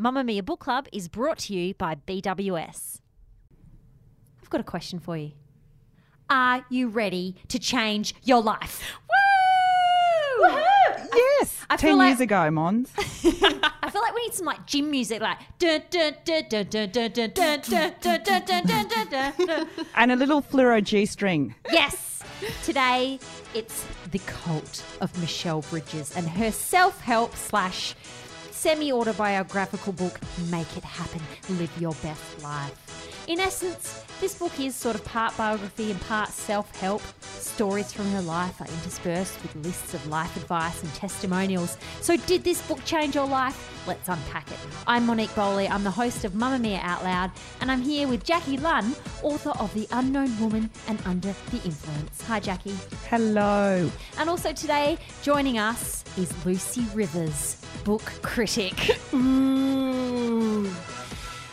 Mamamia Book Club is brought to you by BWS. I've got a question for you. Are you ready to change your life? Woo! Woohoo! Yes. I, I Ten years like, ago, Mons. I feel like we need some like gym music, like and a little fluoro G string. Yes. Today, it's the cult of Michelle Bridges and her self-help slash semi-autobiographical book, Make It Happen, Live Your Best Life. In essence, this book is sort of part biography and part self-help. Stories from her life are interspersed with lists of life advice and testimonials. So did this book change your life? Let's unpack it. I'm Monique Bowley. I'm the host of Mamamia Out Loud, and I'm here with Jackie Lunn, author of The Unknown Woman and Under the Influence. Hi, Jackie. Hello. And also today, joining us is Lucy Rivers, book critic. Ooh.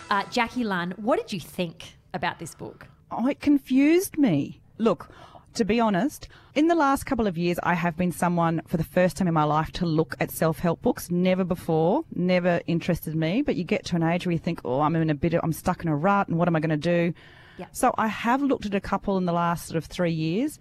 Uh, Jackie Lunn, what did you think about this book? Oh, it confused me. Look, to be honest, in the last couple of years, I have been someone for the first time in my life to look at self help books. Never before, never interested me. But you get to an age where you think, oh, I'm in a bit of, I'm stuck in a rut and what am I going to do? Yeah. So I have looked at a couple in the last sort of three years.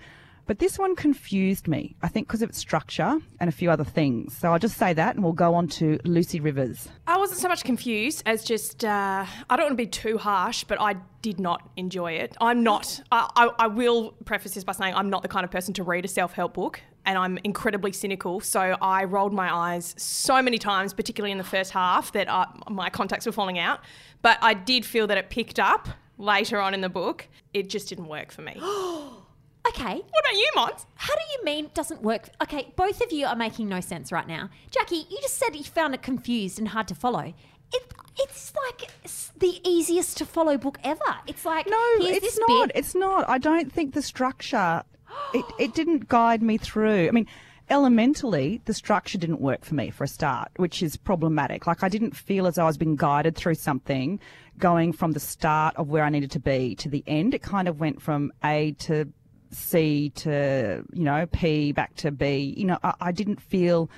But this one confused me, I think, because of its structure and a few other things. So I'll just say that and we'll go on to Lucy Rivers. I wasn't so much confused as just, uh, I don't want to be too harsh, but I did not enjoy it. I'm not, I, I, I will preface this by saying I'm not the kind of person to read a self help book and I'm incredibly cynical. So I rolled my eyes so many times, particularly in the first half, that uh, my contacts were falling out. But I did feel that it picked up later on in the book. It just didn't work for me. what about you, Mons? How do you mean it doesn't work? Okay, both of you are making no sense right now. Jackie, you just said you found it confused and hard to follow. It, it's like the easiest to follow book ever. It's like No, it's not. bit. It's not. I don't think the structure. It it didn't guide me through. I mean, elementally, the structure didn't work for me for a start, which is problematic. Like I didn't feel as though I was being guided through something, going from the start of where I needed to be to the end. It kind of went from A to C to you know P back to B. You know, I, I didn't feel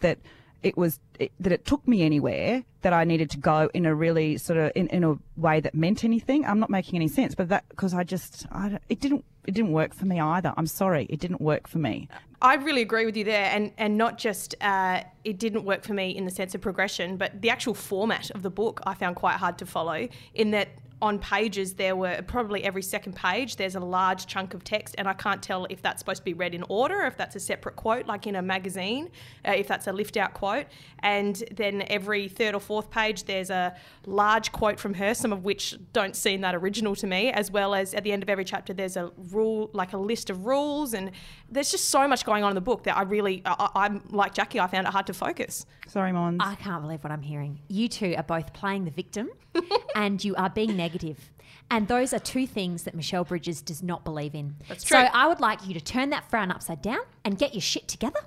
that it was it, that it took me anywhere that I needed to go in a really sort of in, in a way that meant anything. I'm not making any sense, but that because I just I, it didn't it didn't work for me either. I'm sorry, it didn't work for me. I really agree with you there, and and not just uh, it didn't work for me in the sense of progression, but the actual format of the book I found quite hard to follow. In that on pages there were probably every second page there's a large chunk of text, and I can't tell if that's supposed to be read in order, or if that's a separate quote like in a magazine, uh, if that's a lift out quote, and then every third or fourth page there's a large quote from her, some of which don't seem that original to me, as well as at the end of every chapter there's a rule like a list of rules, and there's just so much going on in the book that I really I, I- I'm like Jackie, I found it hard to focus. Sorry, Mons. I can't believe what I'm hearing. You two are both playing the victim and you are being negative. And those are two things that Michelle Bridges does not believe in. That's true. So. I would like you to turn that frown upside down and get your shit together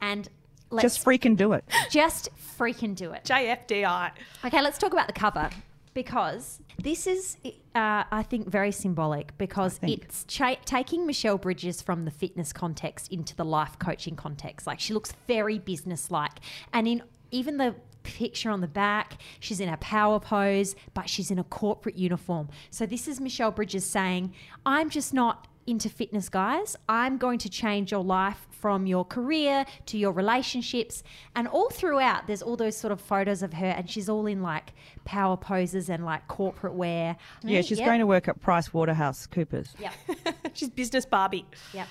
and let's just freaking do it. just freaking do it. JFDI. Okay, let's talk about the cover because this is, uh, I think, very symbolic because it's cha- taking Michelle Bridges from the fitness context into the life coaching context. Like she looks very businesslike, and in even the picture on the back, she's in a power pose, but she's in a corporate uniform. So this is Michelle Bridges saying, "I'm just not." Into fitness, guys. I'm going to change your life from your career to your relationships. And all throughout, there's all those sort of photos of her, and she's all in like power poses and like corporate wear. Yeah, she's going to work at Price Waterhouse Coopers. Yeah. She's business Barbie. Yeah.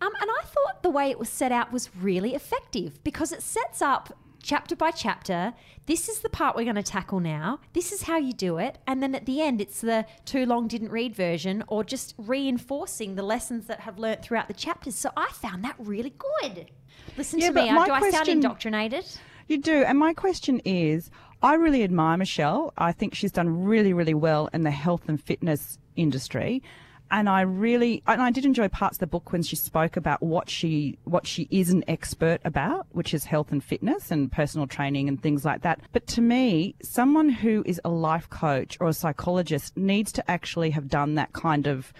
Um, and I thought the way it was set out was really effective because it sets up chapter by chapter. This is the part we're going to tackle now. This is how you do it. And then at the end, it's the too long didn't read version or just reinforcing the lessons that have learnt throughout the chapters. So I found that really good. Listen Yeah, to me. my Do I sound indoctrinated? You do. And my question is I really admire Michelle. I think she's done really, really well in the health and fitness industry. And I really, and I did enjoy parts of the book when she spoke about what she, what she is an expert about, which is health and fitness and personal training and things like that. But to me, someone who is a life coach or a psychologist needs to actually have done that kind of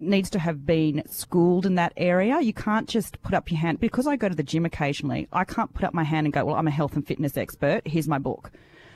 needs to have been schooled in that area. You can't just put up your hand because I go to the gym occasionally. I can't put up my hand and go, "Well, I'm a health and fitness expert. Here's my book."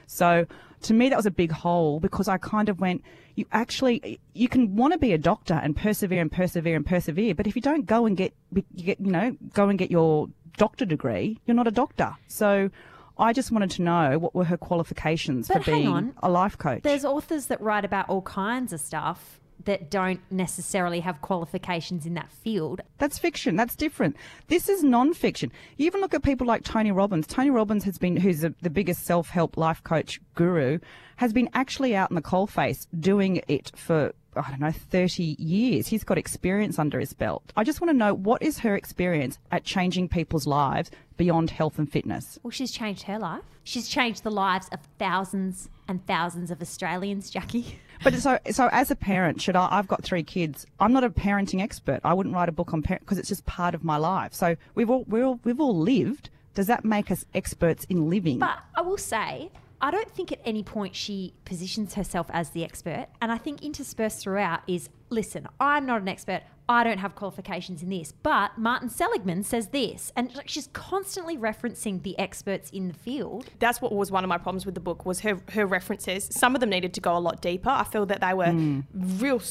So to me, that was a big hole because I kind of went, you actually, you can want to be a doctor and persevere and persevere and persevere, but if you don't go and get, you get, you know, go and get your doctor degree, you're not a doctor. So I just wanted to know what were her qualifications But for being on. a life coach. There's authors that write about all kinds of stuff that don't necessarily have qualifications in that field. That's fiction. That's different. This is non-fiction. You even look at people like Tony Robbins. Tony Robbins has been, who's the the biggest self-help life coach guru, has been actually out in the coalface doing it for I don't know, 30 years. He's got experience under his belt. I just want to know what is her experience at changing people's lives beyond health and fitness? Well, she's changed her life. She's changed the lives of thousands and thousands of Australians, Jackie. But so, so as a parent, should I? I've got three kids. I'm not a parenting expert. I wouldn't write a book on parent because it's just part of my life. So we've all, we're all, we've all lived. Does that make us experts in living? But I will say, I don't think at any point she positions herself as the expert. And I think interspersed throughout is listen, I'm not an expert. I don't have qualifications in this. But Martin Seligman says this. And she's constantly referencing the experts in the field. That's what was one of my problems with the book was her her references. Some of them needed to go a lot deeper. I feel that they were real,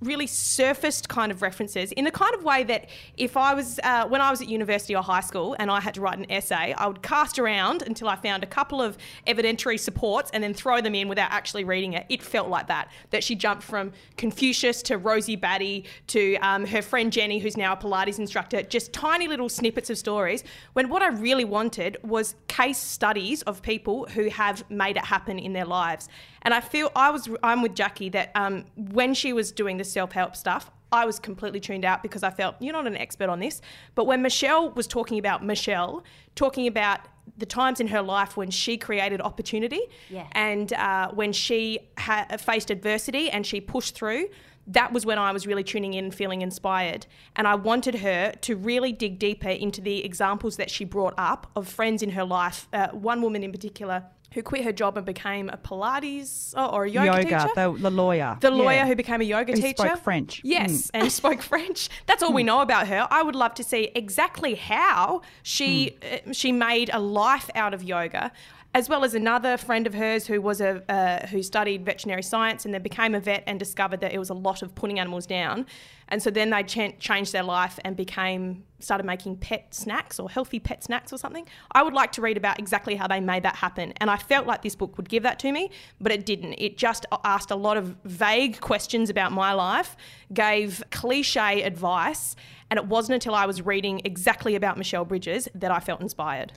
really surfaced kind of references in the kind of way that if I was uh, when I was at university or high school and I had to write an essay, I would cast around until I found a couple of evidentiary supports and then throw them in without actually reading it. It felt like that. That she jumped from Confucius to Rosie Batty to um, her friend Jenny, who's now a Pilates instructor. Just tiny little snippets of stories. When what I really wanted was case studies of people who have made it happen in their lives. And I feel I was I'm with Jackie that um, when she was doing the self help stuff. I was completely tuned out because I felt you're not an expert on this. But when Michelle was talking about Michelle, talking about the times in her life when she created opportunity Yeah. and uh, when she ha- faced adversity and she pushed through, that was when I was really tuning in and feeling inspired. And I wanted her to really dig deeper into the examples that she brought up of friends in her life. Uh, one woman in particular who quit her job and became a Pilates oh, or a yoga, yoga, teacher. the, the lawyer. The lawyer Yeah. who became a yoga Who teacher. spoke French. Yes, Mm. and spoke French. That's all we know about her. I would love to see exactly how she uh, she made a life out of yoga. As well as another friend of hers who was a uh, who studied veterinary science and then became a vet and discovered that it was a lot of putting animals down, and so then they ch- changed their life and became started making pet snacks or healthy pet snacks or something. I would like to read about exactly how they made that happen, and I felt like this book would give that to me, but it didn't. It just asked a lot of vague questions about my life, gave cliche advice, and it wasn't until I was reading exactly about Michelle Bridges that I felt inspired.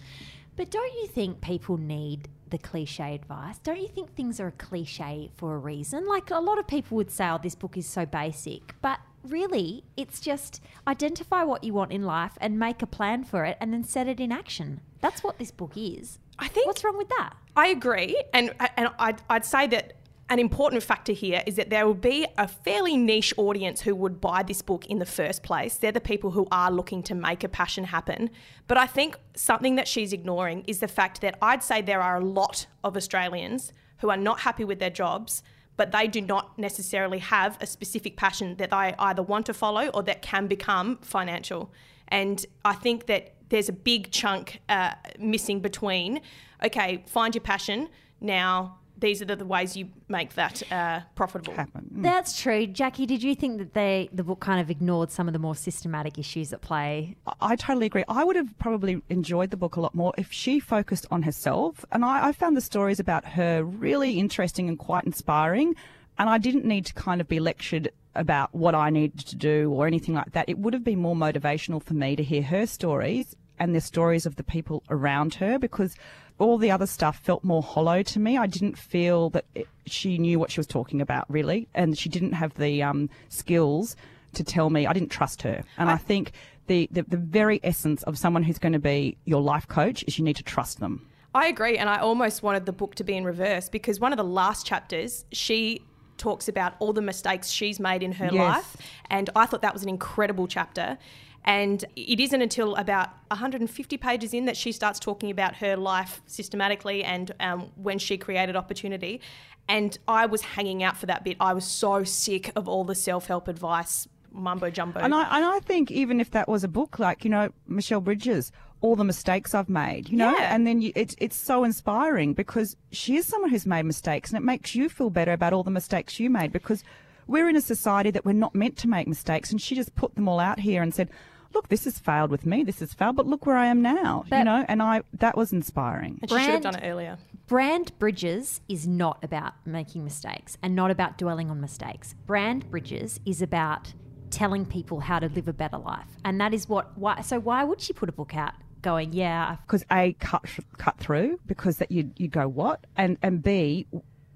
But don't you think people need the cliche advice? Don't you think things are a cliche for a reason? Like a lot of people would say, oh, this book is so basic. But really, it's just identify what you want in life and make a plan for it and then set it in action. That's what this book is. I think What's wrong with that? I agree, and and I'd, I'd say that an important factor here is that there will be a fairly niche audience who would buy this book in the first place. They're the people who are looking to make a passion happen. But I think something that she's ignoring is the fact that I'd say there are a lot of Australians who are not happy with their jobs. But they do not necessarily have a specific passion that they either want to follow or that can become financial. And I think that there's a big chunk uh, missing between, okay, find your passion. Now, these are the, the ways you make that uh, profitable. happen. Mm. That's true. Jackie, did you think that they the book kind of ignored some of the more systematic issues at play? I- I totally agree. I would have probably enjoyed the book a lot more if she focused on herself. And I, I found the stories about her really interesting and quite inspiring. And I didn't need to kind of be lectured about what I needed to do or anything like that. It would have been more motivational for me to hear her stories and the stories of the people around her because all the other stuff felt more hollow to me. I didn't feel that it, she knew what she was talking about really, and she didn't have the um, skills to tell me. I didn't trust her, and I, think the, the the very essence of someone who's going to be your life coach is you need to trust them. I agree, and I almost wanted the book to be in reverse because one of the last chapters, she talks about all the mistakes she's made in her Yes. life, and I thought that was an incredible chapter. And it isn't until about 150 pages in that she starts talking about her life systematically and um, when she created opportunity. And I was hanging out for that bit. I was so sick of all the self help advice mumbo jumbo. And I and I think even if that was a book, like you know Michelle Bridges, all the mistakes I've made, you know, Yeah. and then you, it's it's so inspiring because she is someone who's made mistakes, and it makes you feel better about all the mistakes you made because we're in a society that we're not meant to make mistakes, and she just put them all out here and said. Look, this has failed with me. This has failed, but look where I am now. you know, and I that was inspiring. and she should have Brand- done it earlier. Brand Bridges is not about making mistakes and not about dwelling on mistakes. Brand Bridges is about telling people how to live a better life. And that is what why so why would she put a book out going, yeah, because a cut cut through because that you you go what and and b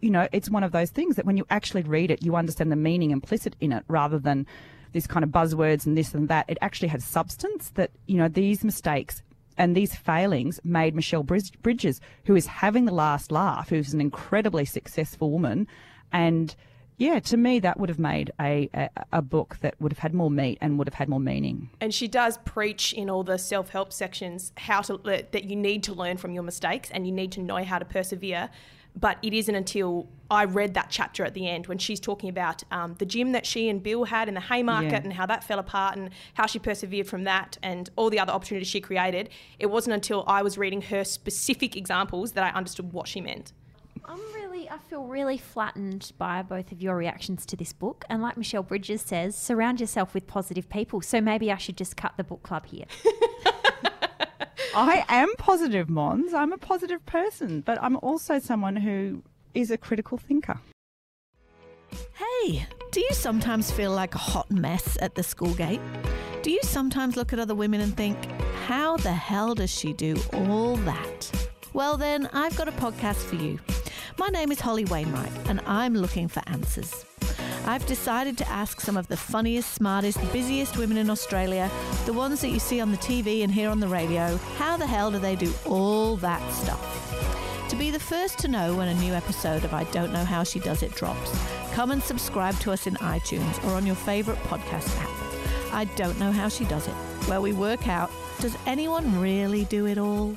you know it's one of those things that when you actually read it you understand the meaning implicit in it rather than this kind of buzzwords and this and that it actually has substance that you know these mistakes and these failings made Michelle Bridges who is having the last laugh who's an incredibly successful woman and yeah to me that would have made a, a a book that would have had more meat and would have had more meaning And she does preach in all the self help sections how to that you need to learn from your mistakes and you need to know how to persevere. But it isn't until I read that chapter at the end when she's talking about um, the gym that she and Bill had in the Haymarket Yeah. and how that fell apart and how she persevered from that and all the other opportunities she created. It wasn't until I was reading her specific examples that I understood what she meant. I'm really, I feel really flattened by both of your reactions to this book. And like Michelle Bridges says, surround yourself with positive people. So maybe I should just cut the book club here. I am positive, Mons. I'm a positive person, but I'm also someone who is a critical thinker. Hey, do you sometimes feel like a hot mess at the school gate? Do you sometimes look at other women and think, how the hell does she do all that? Well, then, I've got a podcast for you. My name is Holly Wainwright, and I'm looking for answers. I've decided to ask some of the funniest, smartest, busiest women in Australia, the ones that you see on the TV and hear on the radio, how the hell do they do all that stuff? To be the first to know when a new episode of I Don't Know How She Does It drops, come and subscribe to us in iTunes or on your favourite podcast app. I Don't Know How She Does It, where we work out does anyone really do it all?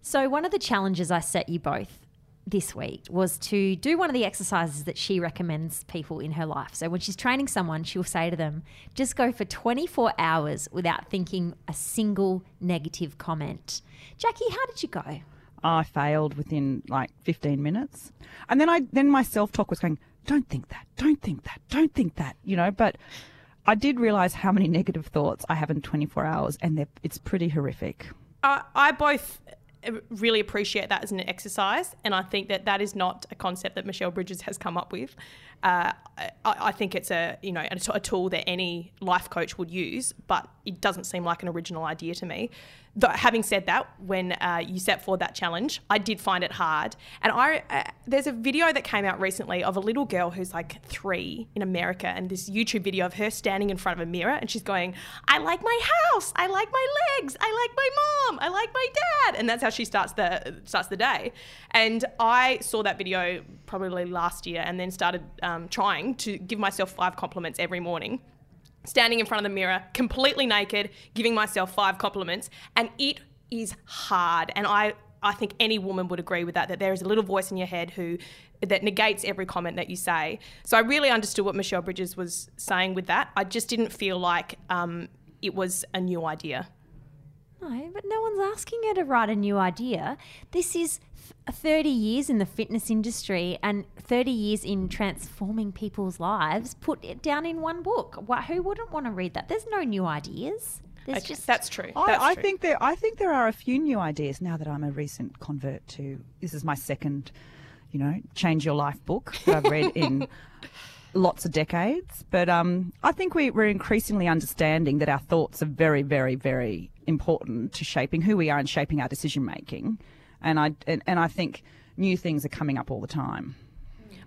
So, one of the challenges I set you both this week was to do one of the exercises that she recommends people in her life. So, when she's training someone, she'll say to them, just go for 24 hours without thinking a single negative comment. Jackie, how did you go? I failed within like 15 minutes. And then I then my self-talk was going, don't think that, don't think that, don't think that, you know, but I did realize how many negative thoughts I have in 24 hours and it's pretty horrific. I, I both uh, Uh, really appreciate that as an exercise, and I think that that is not a concept that Michelle Bridges has come up with. Uh, I, I think it's a you know a, tool that any life coach would use, but it doesn't seem like an original idea to me. Though, having said that, when uh, you set forward that challenge, I did find it hard. And I uh, there's a video that came out recently of a little girl who's like three in America, and this YouTube video of her standing in front of a mirror, and she's going, "I like my house, I like my legs, I like my mom, I like my dad," and that's how she starts the starts the day. And I saw that video probably last year, and then started um, trying to give myself five compliments every morning standing in front of the mirror, completely naked, giving myself five compliments, and it is hard. And I, I think any woman would agree with that. That there is a little voice in your head who that negates every comment that you say. So I really understood what Michelle Bridges was saying with that. I just didn't feel like um, it was a new idea. No, but no one's asking her to write a new idea. This is th- 30 years in the fitness industry and 30 years in transforming people's lives put it down in one book. Why, who wouldn't want to read that? There's no new ideas. There's Okay, just that's true. I, That's I true. think there I think there are a few new ideas now that I'm a recent convert to this is my second, you know, change your life book that I've read in lots of decades. But um, I think we, we're increasingly understanding that our thoughts are very, very, very important to shaping who we are and shaping our decision making. And I and, and I think new things are coming up all the time.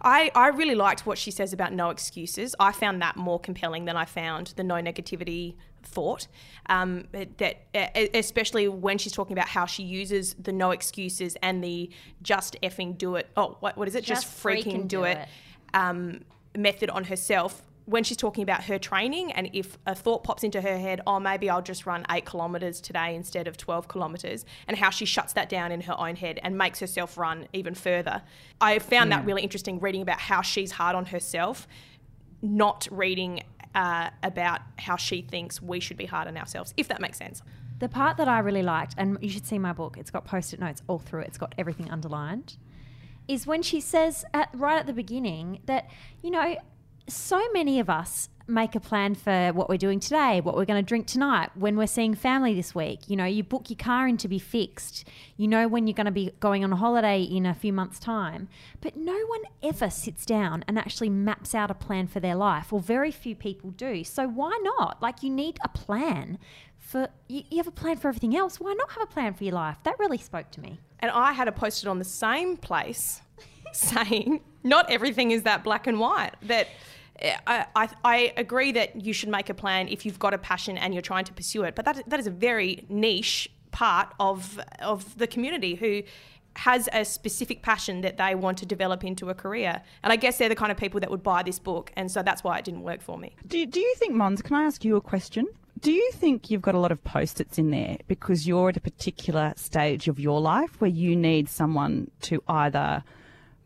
I, I really liked what she says about no excuses. I found that more compelling than I found the no negativity thought. Um, that e- especially when she's talking about how she uses the no excuses and the just effing do it. Oh, what, what is it? Just, Just freaking, freaking do, do it. it. Um, method on herself. When she's talking about her training, and if a thought pops into her head, oh, maybe I'll just run eight kilometres today instead of 12 kilometres, and how she shuts that down in her own head and makes herself run even further. I found that really interesting reading about how she's hard on herself not reading uh, about how she thinks we should be hard on ourselves, if that makes sense. The part that I really liked, and you should see my book, it's got post it notes all through it, it's got everything underlined, is when she says at, right at the beginning that, you know, so many of us make a plan for what we're doing today, what we're going to drink tonight, when we're seeing family this week. You know, you book your car in to be fixed. You know when you're going to be going on a holiday in a few months' time. But no one ever sits down and actually maps out a plan for their life, or very few people do. So why not? Like, you need a plan for, you, you have a plan for everything else. Why not have a plan for your life? That really spoke to me. And I had a posted on the same place saying, not everything is that black and white. That I, I, agree that you should make a plan if you've got a passion and you're trying to pursue it. But that, that is a very niche part of, of the community who has a specific passion that they want to develop into a career. And I guess they're the kind of people that would buy this book. And so that's why it didn't work for me. Do, do you think, Mons, can I ask you a question? Do you think you've got a lot of post its in there because you're at a particular stage of your life where you need someone to either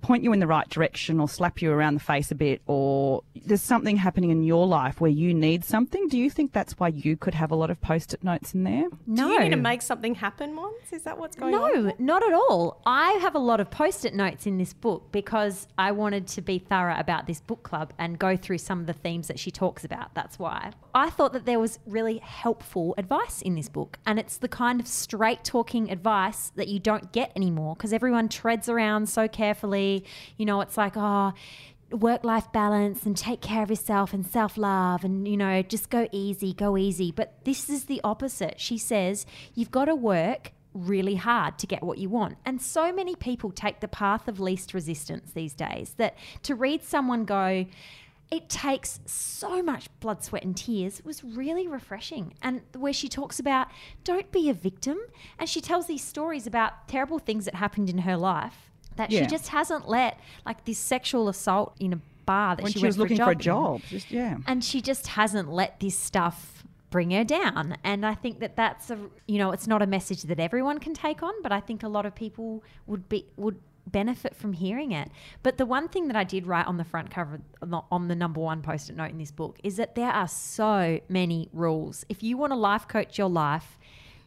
point you in the right direction or slap you around the face a bit or there's something happening in your life where you need something, do you think that's why you could have a lot of post-it notes in there? No. Do you need to make something happen, Mons? Is that what's going no, on? No, not at all. I have a lot of post-it notes in this book because I wanted to be thorough about this book club and go through some of the themes that she talks about. That's why. I thought that there was really helpful advice in this book and it's the kind of straight talking advice that you don't get anymore because everyone treads around so carefully you know, it's like, oh, work life balance and take care of yourself and self love and, you know, just go easy, go easy. But this is the opposite. She says, you've got to work really hard to get what you want. And so many people take the path of least resistance these days that to read someone go, it takes so much blood, sweat, and tears was really refreshing. And where she talks about don't be a victim, and she tells these stories about terrible things that happened in her life that yeah. she just hasn't let like this sexual assault in a bar that when she, she was looking for a job, for a job. Just, yeah, and she just hasn't let this stuff bring her down. And I think that that's a you know it's not a message that everyone can take on, but I think a lot of people would be would benefit from hearing it. But the one thing that I did write on the front cover on the number one post-it note in this book is that there are so many rules. If you want to life coach your life,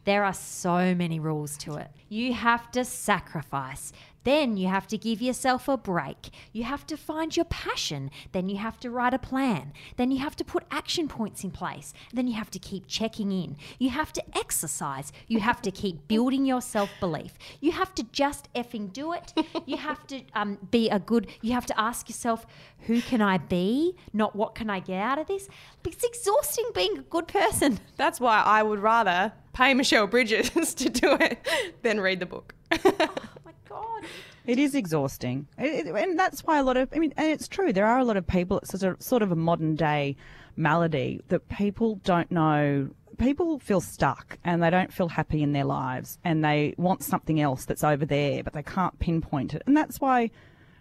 there are so many rules to it. You have to sacrifice. Then you have to give yourself a break. You have to find your passion. Then you have to write a plan. Then you have to put action points in place. Then you have to keep checking in. You have to exercise. You have to keep building your self belief. You have to just effing do it. You have to um, be a good, you have to ask yourself, who can I be? Not what can I get out of this? It's exhausting being a good person. That's why I would rather pay Michelle Bridges to do it than read the book. God. It is exhausting. It, it, and that's why a lot of, I mean, and it's true, there are a lot of people, it's of, sort of a modern day malady that people don't know. People feel stuck and they don't feel happy in their lives and they want something else that's over there, but they can't pinpoint it. And that's why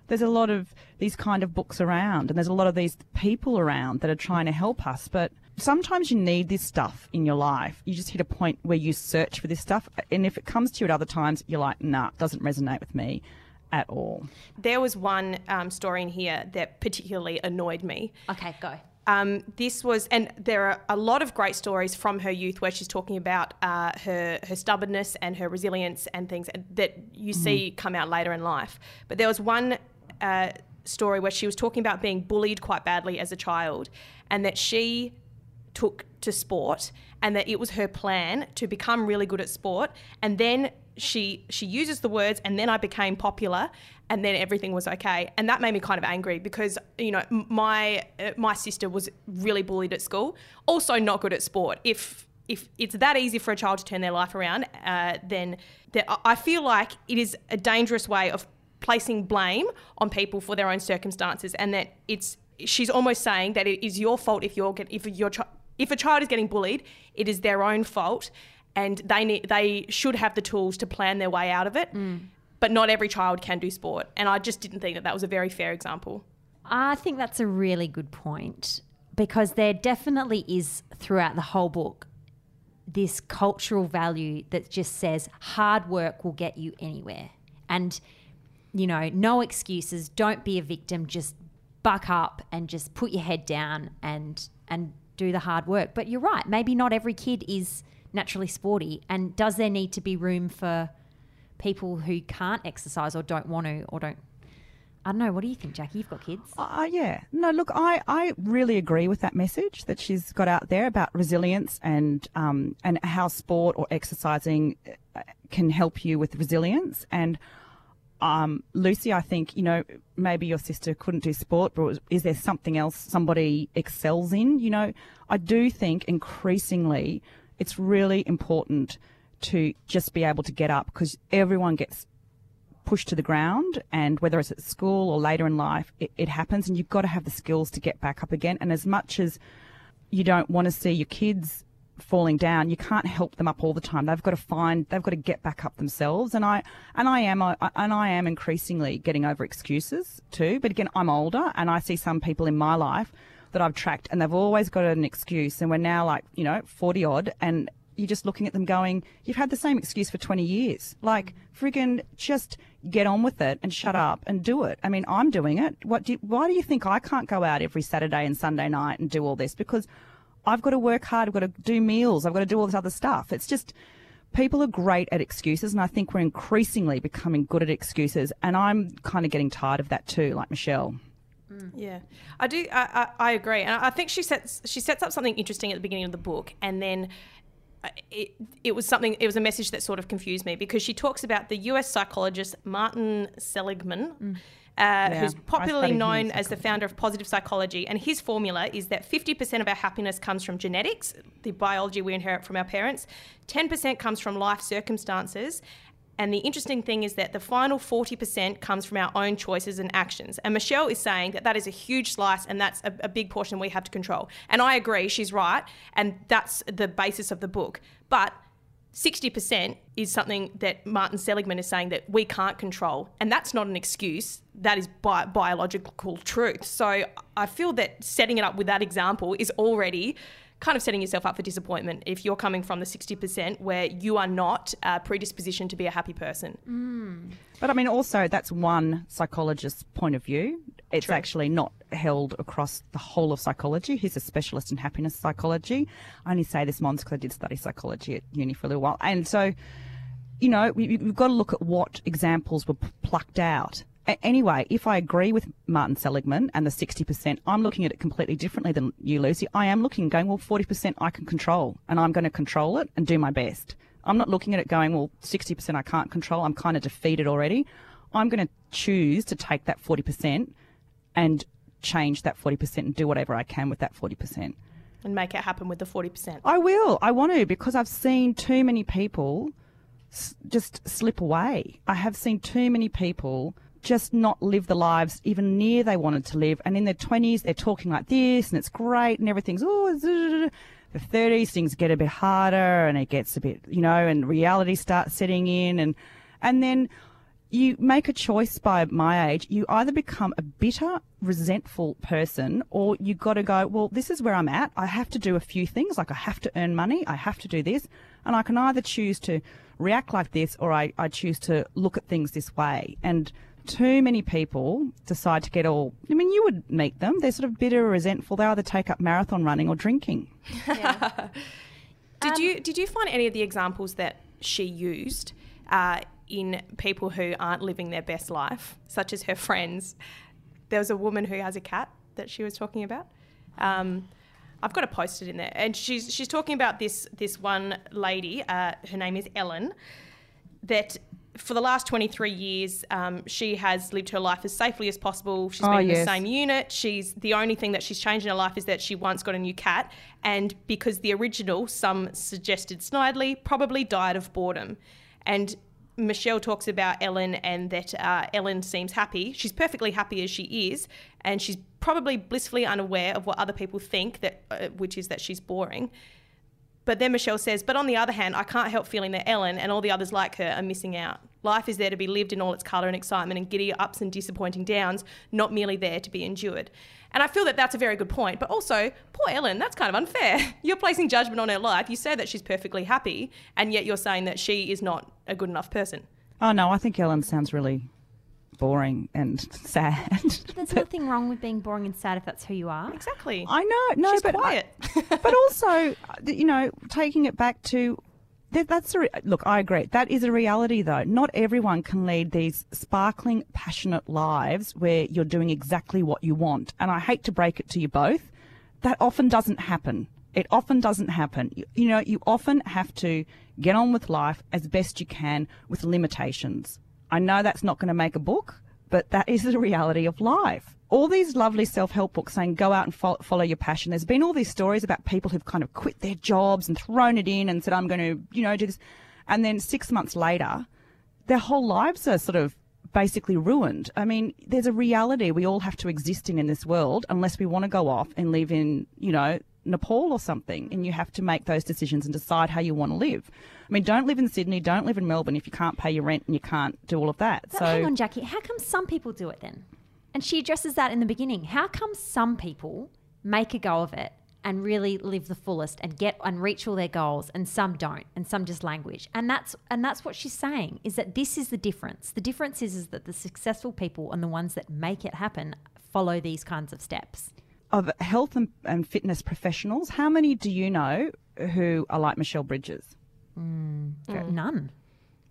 there's a lot of these kind of books around and there's a lot of these people around that are trying to help us. But sometimes you need this stuff in your life. You just hit a point where you search for this stuff. And if it comes to you at other times, you're like, nah, it doesn't resonate with me at all. There was one um, story in here that particularly annoyed me. Okay, go. Um, this was, and there are a lot of great stories from her youth where she's talking about uh, her her stubbornness and her resilience and things that you mm. see come out later in life. But there was one uh, story where she was talking about being bullied quite badly as a child, and that she took to sport and that it was her plan to become really good at sport. And then she she uses the words and then I became popular and then everything was okay. And that made me kind of angry because you know my uh, my sister was really bullied at school also not good at sport. If if it's that easy for a child to turn their life around uh, then that I feel like it is a dangerous way of placing blame on people for their own circumstances and that it's she's almost saying that it is your fault if you're if your if a child is getting bullied, it is their own fault, and they need, they should have the tools to plan their way out of it. Mm. But not every child can do sport, and I just didn't think that that was a very fair example. I think that's a really good point because there definitely is throughout the whole book this cultural value that just says hard work will get you anywhere. And, you know, no excuses, don't be a victim, just buck up and just put your head down and and do the hard work. But you're right. Maybe not every kid is naturally sporty, and does there need to be room for people who can't exercise or don't want to or don't? I don't know. What do you think, Jackie? You've got kids. Uh, yeah. No, look, I, I really agree with that message that she's got out there about resilience and um, and how sport or exercising uh, can help you with resilience. And um, Lucy, I think, you know, maybe your sister couldn't do sport, but is there something else somebody excels in? You know, I do think increasingly it's really important to just be able to get up because everyone gets pushed to the ground and whether it's at school or later in life it, it, happens and you've got to have the skills to get back up again and as much as you don't want to see your kids falling down you can't help them up all the time they've got to find they've got to get back up themselves and i and i am I, and i am increasingly getting over excuses too but again i'm older and i see some people in my life that i've tracked and they've always got an excuse and we're now like you know 40 odd and you're just looking at them going, you've had the same excuse for 20 years. Like, friggin' just get on with it and shut up and do it. I mean, I'm doing it. What do you, why do you think I can't go out every Saturday and Sunday night and do all this? Because I've got to work hard. I've got to do meals. I've got to do all this other stuff. It's just, people are great at excuses. And I think we're increasingly becoming good at excuses. And I'm kind of getting tired of that too, like Michelle. Mm. Yeah, I do. I, I, I, agree, and I think she sets she sets up something interesting at the beginning of the book, and then it, it was something, it was a message that sort of confused me because she talks about the US psychologist Martin Seligman. Mm. Uh, yeah, who's popularly known as the founder of positive psychology. And his formula is that 50% of our happiness comes from genetics, the biology we inherit from our parents, 10% comes from life circumstances, and the interesting thing is that the final 40% comes from our own choices and actions. And Michelle is saying that that is a huge slice and that's a, a, big portion we have to control. And I agree, she's right. And that's the basis of the book. But 60% is something that Martin Seligman is saying that we can't control. And that's not an excuse. That is bi- biological truth. So I feel that setting it up with that example is already kind of setting yourself up for disappointment if you're coming from the 60% where you are not uh, predispositioned to be a happy person. Mm. But I mean, also, that's one psychologist's point of view. It's True. actually not held across the whole of psychology. He's a specialist in happiness psychology. I only say this, Mons, because I did study psychology at uni for a little while. And so, you know, we, have got to look at what examples were plucked out anyway, if I agree with Martin Seligman and the 60%, I'm looking at it completely differently than you, Lucy. I am looking going, well, 40% I can control and I'm going to control it and do my best. I'm not looking at it going, well, 60% I can't control. I'm kind of defeated already. I'm going to choose to take that 40% and change that 40% and do whatever I can with that 40%. And make it happen with the 40%. I will. I want to because I've seen too many people just slip away. I have seen too many people just not live the lives even near they wanted to live. And in their 20s, they're talking like this and it's great and everything's, oh, the 30s, things get a bit harder and it gets a bit, you know, and reality starts setting in. And, and then you make a choice by my age. You either become a bitter, resentful person or you got to go, well, this is where I'm at. I have to do a few things. Like I have to earn money. I have to do this. And I can either choose to react like this or I, I choose to look at things this way. And too many people decide to get all. I mean, you would meet them. They're sort of bitter or resentful. They either take up marathon running or drinking. Yeah. did um, you did you find any of the examples that she used uh, in people who aren't living their best life, such as her friends? There was a woman who has a cat that she was talking about. Um, I've got a posted in there, and she's she's talking about this this one lady. Uh, her name is Ellen. That for the last 23 years, um, she has lived her life as safely as possible. She's oh, been in yes. the same unit. She's the only thing that she's changed in her life is that she once got a new cat, and because the original, some suggested snidely, probably died of boredom. And Michelle talks about Ellen and that uh, Ellen seems happy. She's perfectly happy as she is, and she's probably blissfully unaware of what other people think that, uh, which is that she's boring. But then Michelle says, but on the other hand, I can't help feeling that Ellen and all the others like her are missing out. Life is there to be lived in all its colour and excitement and giddy ups and disappointing downs, not merely there to be endured. And I feel that that's a very good point. But also, poor Ellen, that's kind of unfair. You're placing judgment on her life. You say that she's perfectly happy, and yet you're saying that she is not a good enough person. Oh, no, I think Ellen sounds really boring and sad. There's nothing wrong with being boring and sad if that's who you are. Exactly. I know, no, She's but I- quiet. but also, you know, taking it back to that, that's a re- look. I agree. That is a reality, though. Not everyone can lead these sparkling, passionate lives where you're doing exactly what you want. And I hate to break it to you both, that often doesn't happen. It often doesn't happen. You, you know, you often have to get on with life as best you can with limitations. I know that's not going to make a book, but that is the reality of life. All these lovely self help books saying go out and fo- follow your passion. There's been all these stories about people who've kind of quit their jobs and thrown it in and said, I'm going to, you know, do this. And then six months later, their whole lives are sort of basically ruined. I mean, there's a reality we all have to exist in in this world unless we want to go off and live in, you know, Nepal or something. And you have to make those decisions and decide how you want to live. I mean, don't live in Sydney, don't live in Melbourne if you can't pay your rent and you can't do all of that. But so hang on, Jackie. How come some people do it then? And she addresses that in the beginning. How come some people make a go of it and really live the fullest and get and reach all their goals, and some don't, and some just languish? And that's and that's what she's saying is that this is the difference. The difference is is that the successful people and the ones that make it happen follow these kinds of steps. of health and, and fitness professionals, how many do you know who are like Michelle Bridges? Hmm. None.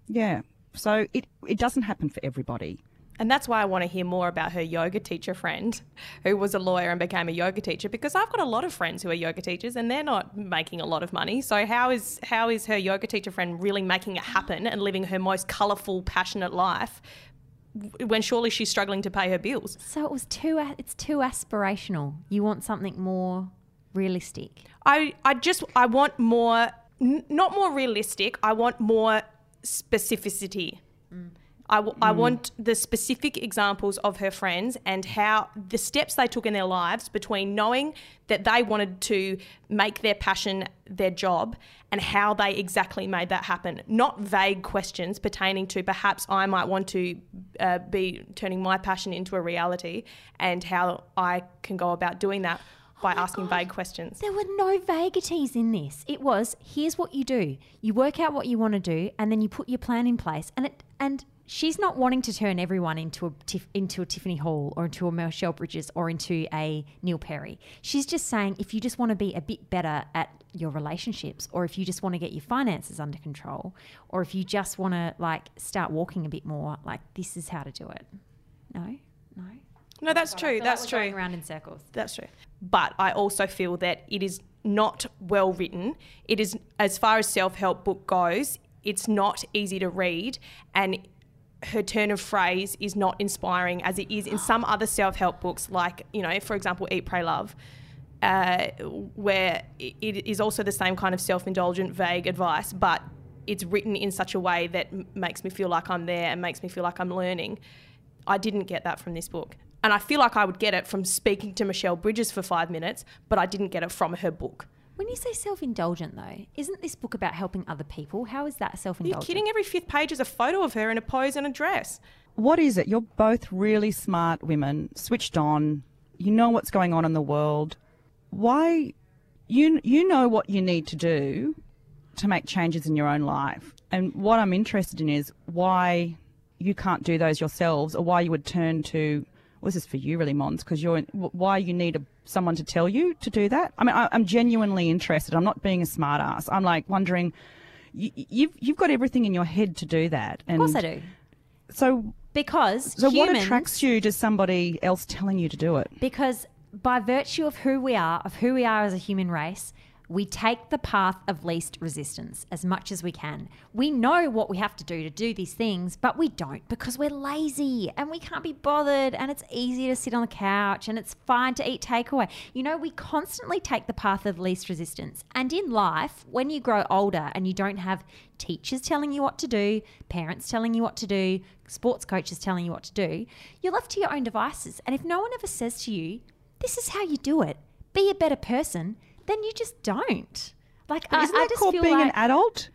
Yeah. So it, it doesn't happen for everybody. And that's why I want to hear more about her yoga teacher friend who was a lawyer and became a yoga teacher because I've got a lot of friends who are yoga teachers and they're not making a lot of money. So how is how is her yoga teacher friend really making it happen and living her most colorful passionate life when surely she's struggling to pay her bills? So it was too. It's too aspirational. You want something more realistic. I I just I want more n- not more realistic. I want more specificity. Mm. I, w- I want the specific examples of her friends and how the steps they took in their lives between knowing that they wanted to make their passion their job and how they exactly made that happen. Not vague questions pertaining to perhaps I might want to uh, be turning my passion into a reality and how I can go about doing that by asking vague questions. There were no vagaries in this. It was here's what you do. You work out what you want to do, and then you put your plan in place. And it and she's not wanting to turn everyone into a into a Tiffany Hall or into a Michelle Bridges or into a Neil Perry. She's just saying if you just want to be a bit better at your relationships, or if you just want to get your finances under control, or if you just want to like start walking a bit more, like this is how to do it. No, no. No, that's true. like That's we're true. Going around in circles. That's true. But I also feel that it is not well written. It is, as far as self help book goes, it's not easy to read, and her turn of phrase is not inspiring as it is in some other self help books, like you know, for example, Eat, Pray, Love. Uh, where it is also the same kind of self-indulgent, vague advice, but it's written in such a way that makes me feel like I'm there and makes me feel like I'm learning. I didn't get that from this book. And I feel like I would get it from speaking to Michelle Bridges for five minutes, but I didn't get it from her book. When you say self indulgent, though, isn't this book about helping other people? How is that self Are you indulgent? kidding? Every fifth page is a photo of her in a pose and a dress. What is it? You're both really smart women, switched on. You know what's going on in the world. Why? You you know what you need to do to make changes in your own life. And what I'm interested in is why you can't do those yourselves, or why you would turn to. Well, this is for you, really, Mons, because you're why you need a, someone to tell you to do that. I mean, I, I'm genuinely interested. I'm not being a smart ass. I'm like wondering. You, you've you've got everything in your head to do that. And Of course I do. So Because so what attracts you to somebody else telling you to do it? Because by virtue of who we are, of who we are as a human race, we take the path of least resistance as much as we can. We know what we have to do to do these things, but we don't because we're lazy and we can't be bothered and it's easy to sit on the couch and it's fine to eat takeaway. You know, we constantly take the path of least resistance. And in life, when you grow older and you don't have teachers telling you what to do, parents telling you what to do, sports coaches telling you what to do, you're left to your own devices. And if no one ever says to you, this is how you do it, be a better person, then you just don't. Like, I, Isn't I that just called feel being like, an adult?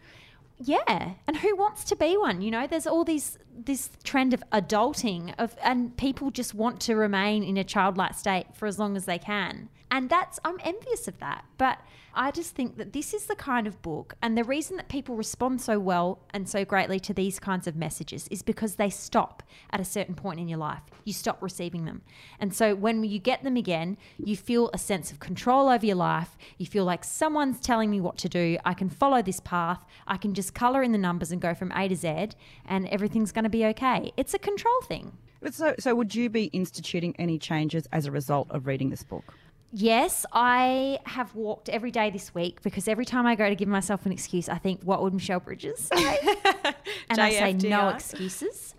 yeah. And who wants to be one? You know, there's all these this trend of adulting of and people just want to remain in a childlike state for as long as they can. And that's I'm envious of that. But I just think that this is the kind of book and the reason that people respond so well and so greatly to these kinds of messages is because they stop at a certain point in your life. You stop receiving them. And so when you get them again, you feel a sense of control over your life. You feel like someone's telling me what to do. I can follow this path. I can just color in the numbers and go from A to Z and everything's going to be okay. It's a control thing. But so, so would you be instituting any changes as a result of reading this book? Yes, I have walked every day this week because every time I go to give myself an excuse, I think, what would Michelle Bridges say? and I say, no excuses.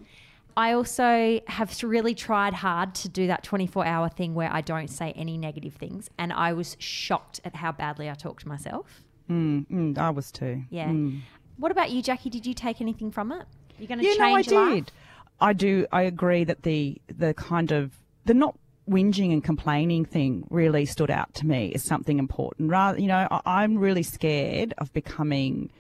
I also have really tried hard to do that 24 hour thing where I don't say any negative things. And I was shocked at how badly I talked to myself. Mm, mm, I was too. Yeah. What about you, Jackie? Did you take anything from it? You're going to Yeah, change no, I life? did. I do. I agree that the the kind of the not whinging and complaining thing really stood out to me as something important. Rather, you know, I, I'm really scared of becoming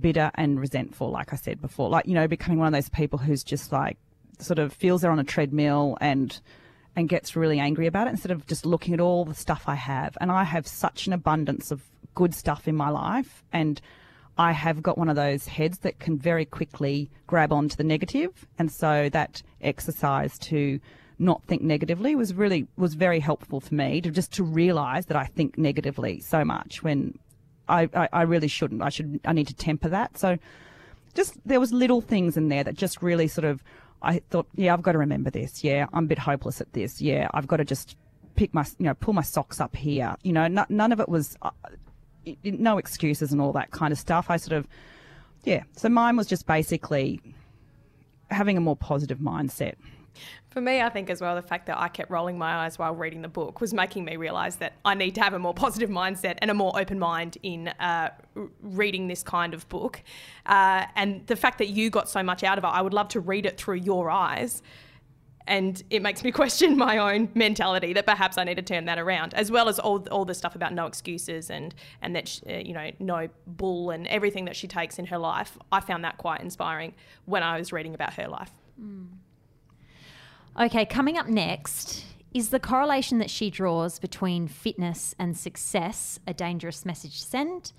bitter and resentful. Like I said before, like you know, becoming one of those people who's just like sort of feels they're on a treadmill and and gets really angry about it instead of just looking at all the stuff I have. And I have such an abundance of good stuff in my life and I have got one of those heads that can very quickly grab onto the negative, and so that exercise to not think negatively was really was very helpful for me to just to realise that I think negatively so much when I, I, I really shouldn't. I should I need to temper that. So just there was little things in there that just really sort of I thought, yeah, I've got to remember this. Yeah, I'm a bit hopeless at this. Yeah, I've got to just pick my you know pull my socks up here. You know, no, none of it was. Uh, No excuses and all that kind of stuff. I sort of, yeah. So mine was just basically having a more positive mindset. For me, I think as well, the fact that I kept rolling my eyes while reading the book was making me realise that I need to have a more positive mindset and a more open mind in uh, reading this kind of book. Uh, and the fact that you got so much out of it, I would love to read it through your eyes. And it makes me question my own mentality that perhaps I need to turn that around, as well as all, all the stuff about no excuses and and that sh uh, you know no bull and everything that she takes in her life. I found that quite inspiring when I was reading about her life. Okay, coming up next is the correlation that she draws between fitness and success a dangerous message to send?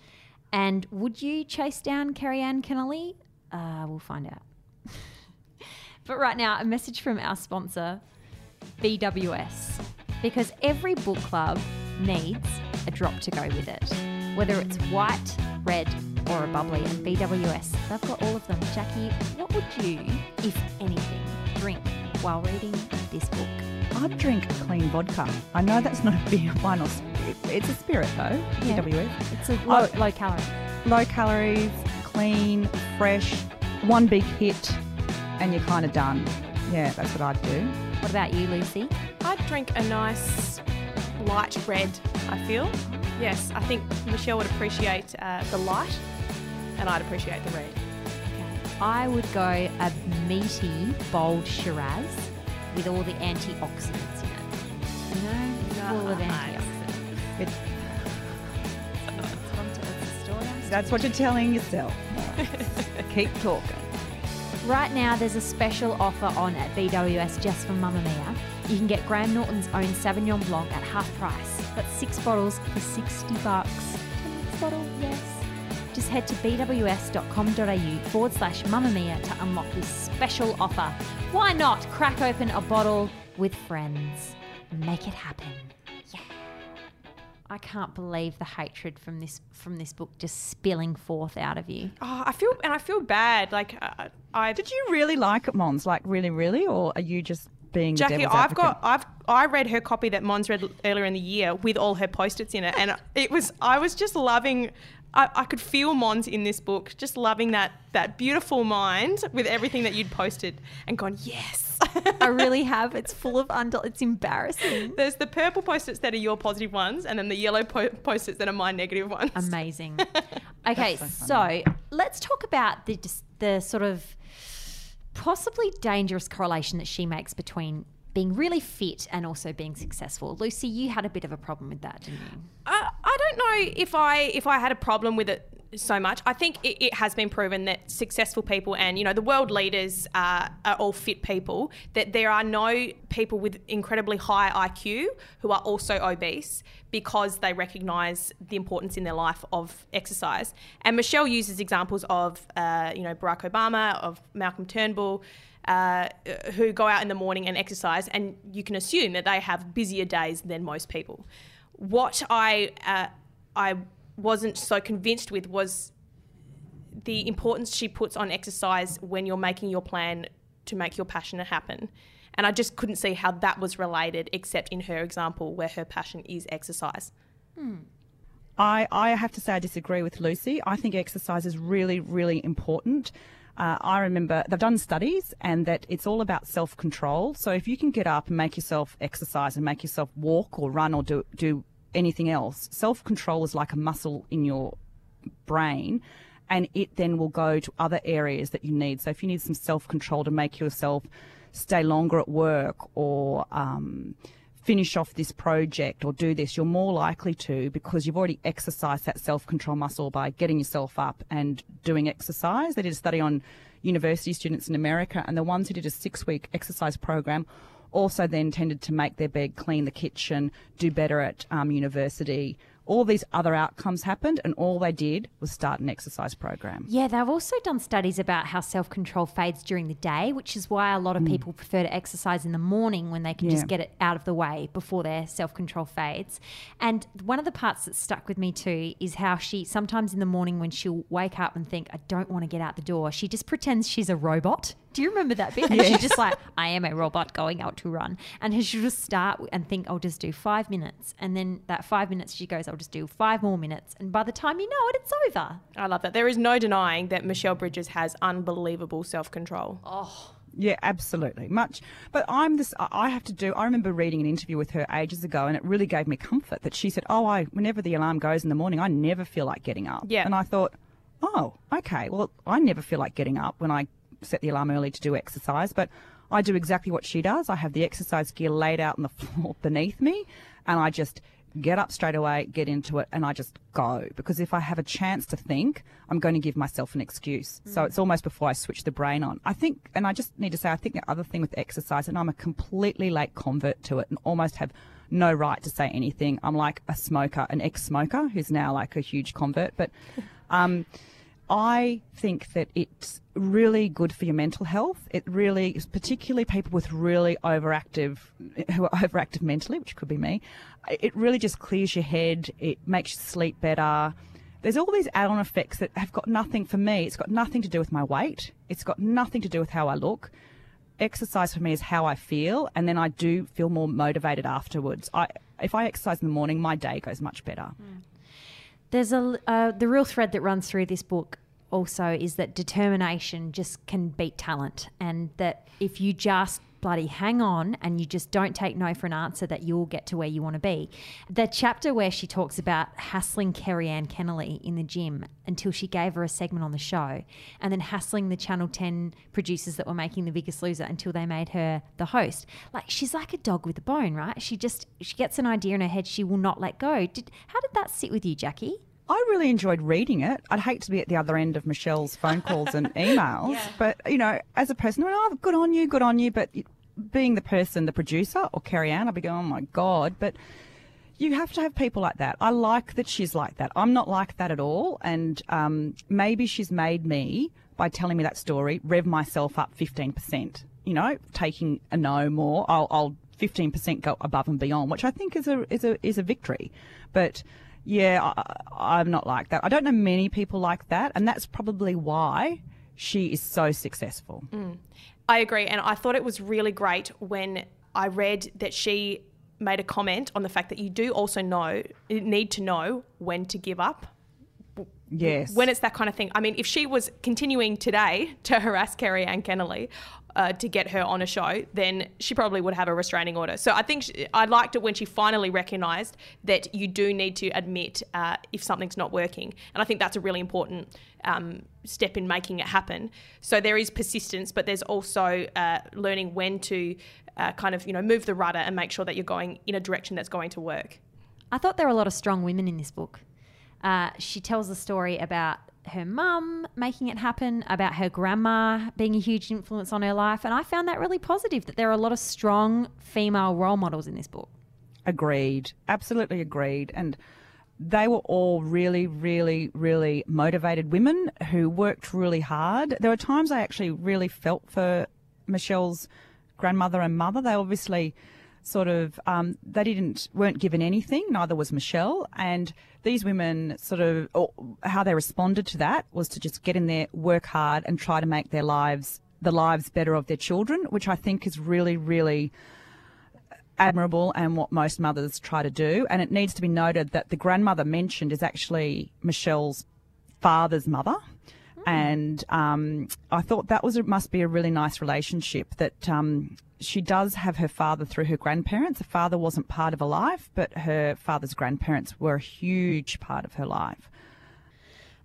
And would you chase down Kerri-Anne Kennerley? Uh, we'll find out. but right now, a message from our sponsor, BWS. Because every book club needs a drop to go with it. Whether it's white, red, or a bubbly, and BWS, they've got all of them. Jackie, what would you, if anything, drink while reading this book? I'd drink clean vodka. I know that's not a beer, wine, or sp- it's a spirit though. Yeah. BWS. It's a low, Oh. low calorie. Low calories, clean, fresh, one big hit, and you're kind of done. Yeah, that's what I'd do. What about you, Lucy? I'd drink a nice light red, I feel. Yes, I think Michelle would appreciate uh, the light and I'd appreciate the red. I would go a meaty, bold Shiraz with all the antioxidants in it. You know, full of antioxidants. It, That's what I'm t- that's the story that's what you're telling yourself. Keep talking. Right now, there's a special offer on at BWS just for Mamamia. You can get Graham Norton's own Sauvignon Blanc at half price. That's six bottles for 60 bucks. Bottle, yes. Just head to bws.com.au forward slash Mamamia to unlock this special offer. Why not crack open a bottle with friends? Make it happen. Yeah. I can't believe the hatred from this from this book just spilling forth out of you. Oh, I feel, and I feel bad. Like, uh, I. Did you really like it, Mons? Like really, really, or are you just being Jackie, I've advocate? got, I've, I read her copy that Mons read earlier in the year with all her post-its in it, and it was, I was just loving. I, I could feel Mons in this book, just loving that that beautiful mind with everything that you'd posted, and gone, yes. I really have. It's full of under. It's embarrassing. There's the purple post-its that are your positive ones, and then the yellow po- post-its that are my negative ones. Amazing. Okay, so, let's talk about the dis- the sort of possibly dangerous correlation that she makes between being really fit and also being successful. Lucy, you had a bit of a problem with that, didn't you? I, I don't know if I if I had a problem with it so much. I think it, it, has been proven that successful people and you know the world leaders are all fit people. That there are no people with incredibly high IQ who are also obese because they recognise the importance in their life of exercise. And Michelle uses examples of uh, you know Barack Obama, of Malcolm Turnbull. Uh, who go out in the morning and exercise, and you can assume that they have busier days than most people. What I uh, I wasn't so convinced with was the importance she puts on exercise when you're making your plan to make your passion happen. And I just couldn't see how that was related, except in her example where her passion is exercise. Hmm. I, I have to say I disagree with Lucy. I think exercise is really, really important. Uh, I remember they've done studies and that it's all about self control. So if you can get up and make yourself exercise and make yourself walk or run or do, do anything else. Self control is like a muscle in your brain, and it then will go to other areas that you need. So if you need some self control to make yourself stay longer at work or um, finish off this project or do this, you're more likely to because you've already exercised that self control muscle by getting yourself up and doing exercise. They did a study on university students in America, and the ones who did a six week exercise program also then tended to make their bed, clean the kitchen, do better at um, university. All these other outcomes happened, and all they did was start an exercise program. Yeah, they've also done studies about how self control fades during the day, which is why a lot of mm. people prefer to exercise in the morning when they can yeah. just get it out of the way before their self control fades. And one of the parts that stuck with me too is how she sometimes in the morning when she'll wake up and think, I don't want to get out the door, she just pretends she's a robot do you remember that bit? And she's just like, I am a robot going out to run. And she'll just start and think, I'll just do five minutes. And then that five minutes, she goes, I'll just do five more minutes. And by the time you know it, it's over. I love that. There is no denying that Michelle Bridges has unbelievable self control. Oh. Yeah, absolutely. Much. But I'm this, I have to do, I remember reading an interview with her ages ago and it really gave me comfort that she said, Oh, I, whenever the alarm goes in the morning, I never feel like getting up. Yeah. And I thought, Oh, okay. Well, I never feel like getting up when I set the alarm early to do exercise, but I do exactly what she does. I have the exercise gear laid out on the floor beneath me, and I just get up straight away, get into it, and I just go. Because if I have a chance to think, I'm going to give myself an excuse. Mm. So it's almost before I switch the brain on. I think, and I just need to say, I think the other thing with exercise, and I'm a completely late convert to it and almost have no right to say anything. I'm like a smoker, an ex smoker who's now like a huge convert. But um, I think that it's really good for your mental health. It really, particularly people with really overactive, who are overactive mentally, which could be me, it really just clears your head. It makes you sleep better. There's all these add on effects that have got nothing for me. It's got nothing to do with my weight. It's got nothing to do with how I look. Exercise for me is how I feel, and then I do feel more motivated afterwards. I, if I exercise in the morning, my day goes much better. Mm. There's a uh, the real thread that runs through this book also is that determination just can beat talent, and that if you just bloody hang on and you just don't take no for an answer that you'll get to where you want to be. The chapter where she talks about hassling Kerri-Anne Kennerley in the gym until she gave her a segment on the show and then hassling the Channel 10 producers that were making The Biggest Loser until they made her the host. Like she's like a dog with a bone, right? She just she gets an idea in her head she will not let go. Did how did that sit with you, Jackie? I really enjoyed reading it. I'd hate to be at the other end of Michelle's phone calls and emails, yeah. but you know, as a person, oh, good on you, good on you. But being the person, the producer or Kerri-Anne, I'd be going, oh my god. But you have to have people like that. I like that she's like that. I'm not like that at all, and um, maybe she's made me by telling me that story rev myself up 15%. You know, taking a no more, I'll, I'll 15% go above and beyond, which I think is a is a is a victory. But yeah, I, am not like that. I don't know many people like that, and that's probably why she is so successful. Mm. I agree, and I thought it was really great when I read that she made a comment on the fact that you do also know need to know when to give up. Yes. When it's that kind of thing. I mean, if she was continuing today to harass Kerri-Anne Kennerley, uh, to get her on a show, then she probably would have a restraining order. So I think she, I liked it when she finally recognised that you do need to admit uh, if something's not working, and I think that's a really important um, step in making it happen. So there is persistence, but there's also uh, learning when to uh, kind of you know move the rudder and make sure that you're going in a direction that's going to work. I thought there were a lot of strong women in this book. Uh, she tells a story about her mum making it happen, about her grandma being a huge influence on her life. And I found that really positive that there are a lot of strong female role models in this book. Agreed. Absolutely agreed. And they were all really, really, really motivated women who worked really hard. There were times I actually really felt for Michelle's grandmother and mother. They obviously sort of um, they didn't weren't given anything. Neither was Michelle. And these women sort of how they responded to that was to just get in there, work hard, and try to make their lives the lives better of their children, which I think is really, really admirable and what most mothers try to do. And it needs to be noted that the grandmother mentioned is actually Michelle's father's mother. And um, I thought that was must be a really nice relationship that um, she does have her father through her grandparents. Her father wasn't part of her life, but her father's grandparents were a huge part of her life.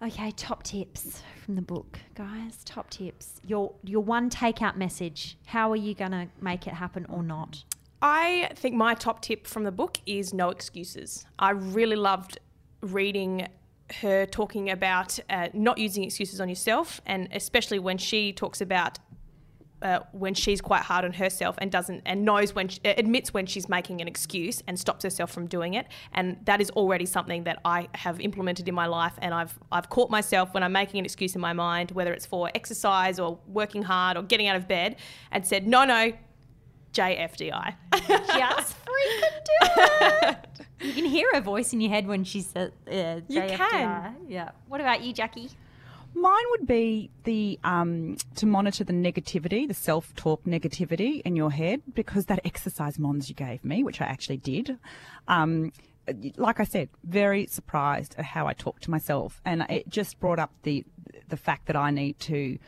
Okay, top tips from the book, guys. Top tips. Your your one takeout message. How are you going to make it happen or not? I think my top tip from the book is no excuses. I really loved reading her talking about uh, not using excuses on yourself, and especially when she talks about uh, when she's quite hard on herself and doesn't and knows when she, admits when she's making an excuse and stops herself from doing it. And that is already something that I have implemented in my life and I've I've caught myself when I'm making an excuse in my mind whether it's for exercise or working hard or getting out of bed and said no no JFDI. Just freaking do it. you can hear her voice in your head when she says uh, JFDI. You can. Yeah. What about you, Jackie? Mine would be the um, to monitor the negativity, the self-talk negativity in your head, because that exercise Mons you gave me, which I actually did. Um, like I said, very surprised at how I talk to myself, and it just brought up the the fact that I need to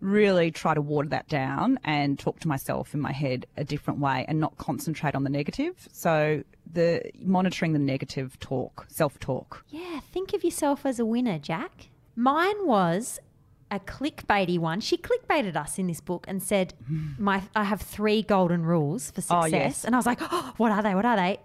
really try to water that down and talk to myself in my head a different way and not concentrate on the negative. So the monitoring the negative talk, self-talk. Yeah, think of yourself as a winner, Jack. Mine was a clickbaity one. She clickbaited us in this book and said, hmm. "My, I have three golden rules for oh, success." Oh, yes. And I was like, oh, "What are they? What are they?"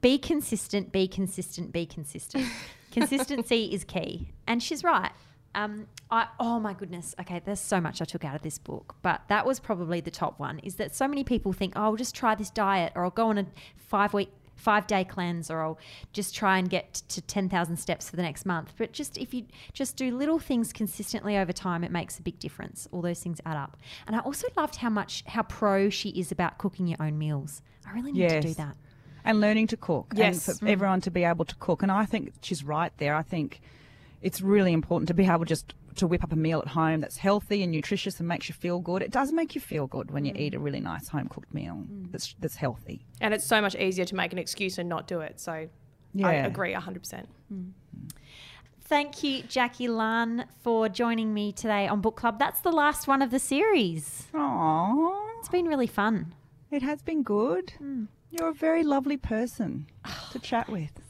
Be consistent. Be consistent. Be consistent. Consistency is key, and she's right. Um, I, oh my goodness. Okay, there's so much I took out of this book, but that was probably the top one. Is that so many people think, oh, I'll just try this diet, or I'll go on a five week, five day cleanse, or I'll just try and get to ten thousand steps for the next month. But just if you just do little things consistently over time, it makes a big difference. All those things add up. And I also loved how much how pro she is about cooking your own meals. I really need yes. to do that. And learning to cook. Yes. And for mm. everyone to be able to cook. And I think she's right there. I think it's really important to be able just to whip up a meal at home that's healthy and nutritious and makes you feel good. It does make you feel good when you mm. eat a really nice home cooked meal mm. that's that's healthy. And it's so much easier to make an excuse and not do it. So yeah. I agree 100%. Mm. Thank you, Jackie Lunn, for joining me today on Book Club. That's the last one of the series. Aww. It's been really fun. It has been good. Mm. You're a very lovely person to chat with.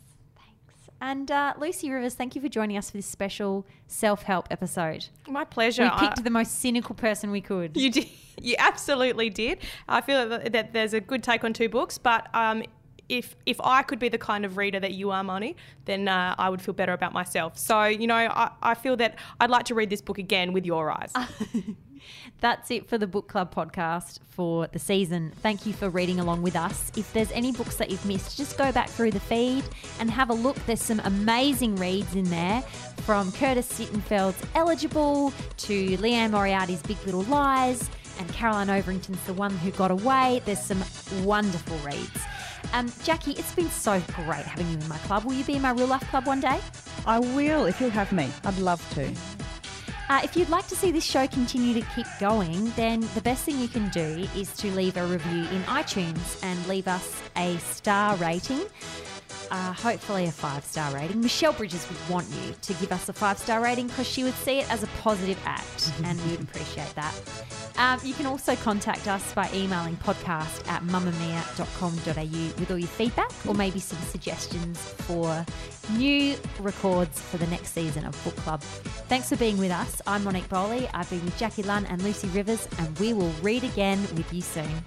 And uh, Lucy Rivers, thank you for joining us for this special self help episode. My pleasure. We picked I, the most cynical person we could. You did. You absolutely did. I feel that, there's a good take on two books, but um, if if I could be the kind of reader that you are, Moni, then uh, I would feel better about myself. So you know, I, I feel that I'd like to read this book again with your eyes. That's it for the Book Club podcast for the season. Thank you for reading along with us. If there's any books that you've missed, just go back through the feed and have a look. There's some amazing reads in there from Curtis Sittenfeld's Eligible to Liane Moriarty's Big Little Lies and Caroline Overington's The One Who Got Away. There's some wonderful reads. Um, Jackie, it's been so great having you in my club. Will you be in my real life club one day? I will, if you'll have me. I'd love to. Uh, if you'd like to see this show continue to keep going, then the best thing you can do is to leave a review in iTunes and leave us a star rating. Uh, hopefully, a five star rating. Michelle Bridges would want you to give us a five star rating because she would see it as a positive act, and we would appreciate that. Um, you can also contact us by emailing podcast at mamamia.com.au with all your feedback or maybe some suggestions for new records for the next season of Book Club. Thanks for being with us. I'm Monique Bowley. I've been with Jackie Lunn and Lucy Rivers, and we will read again with you soon.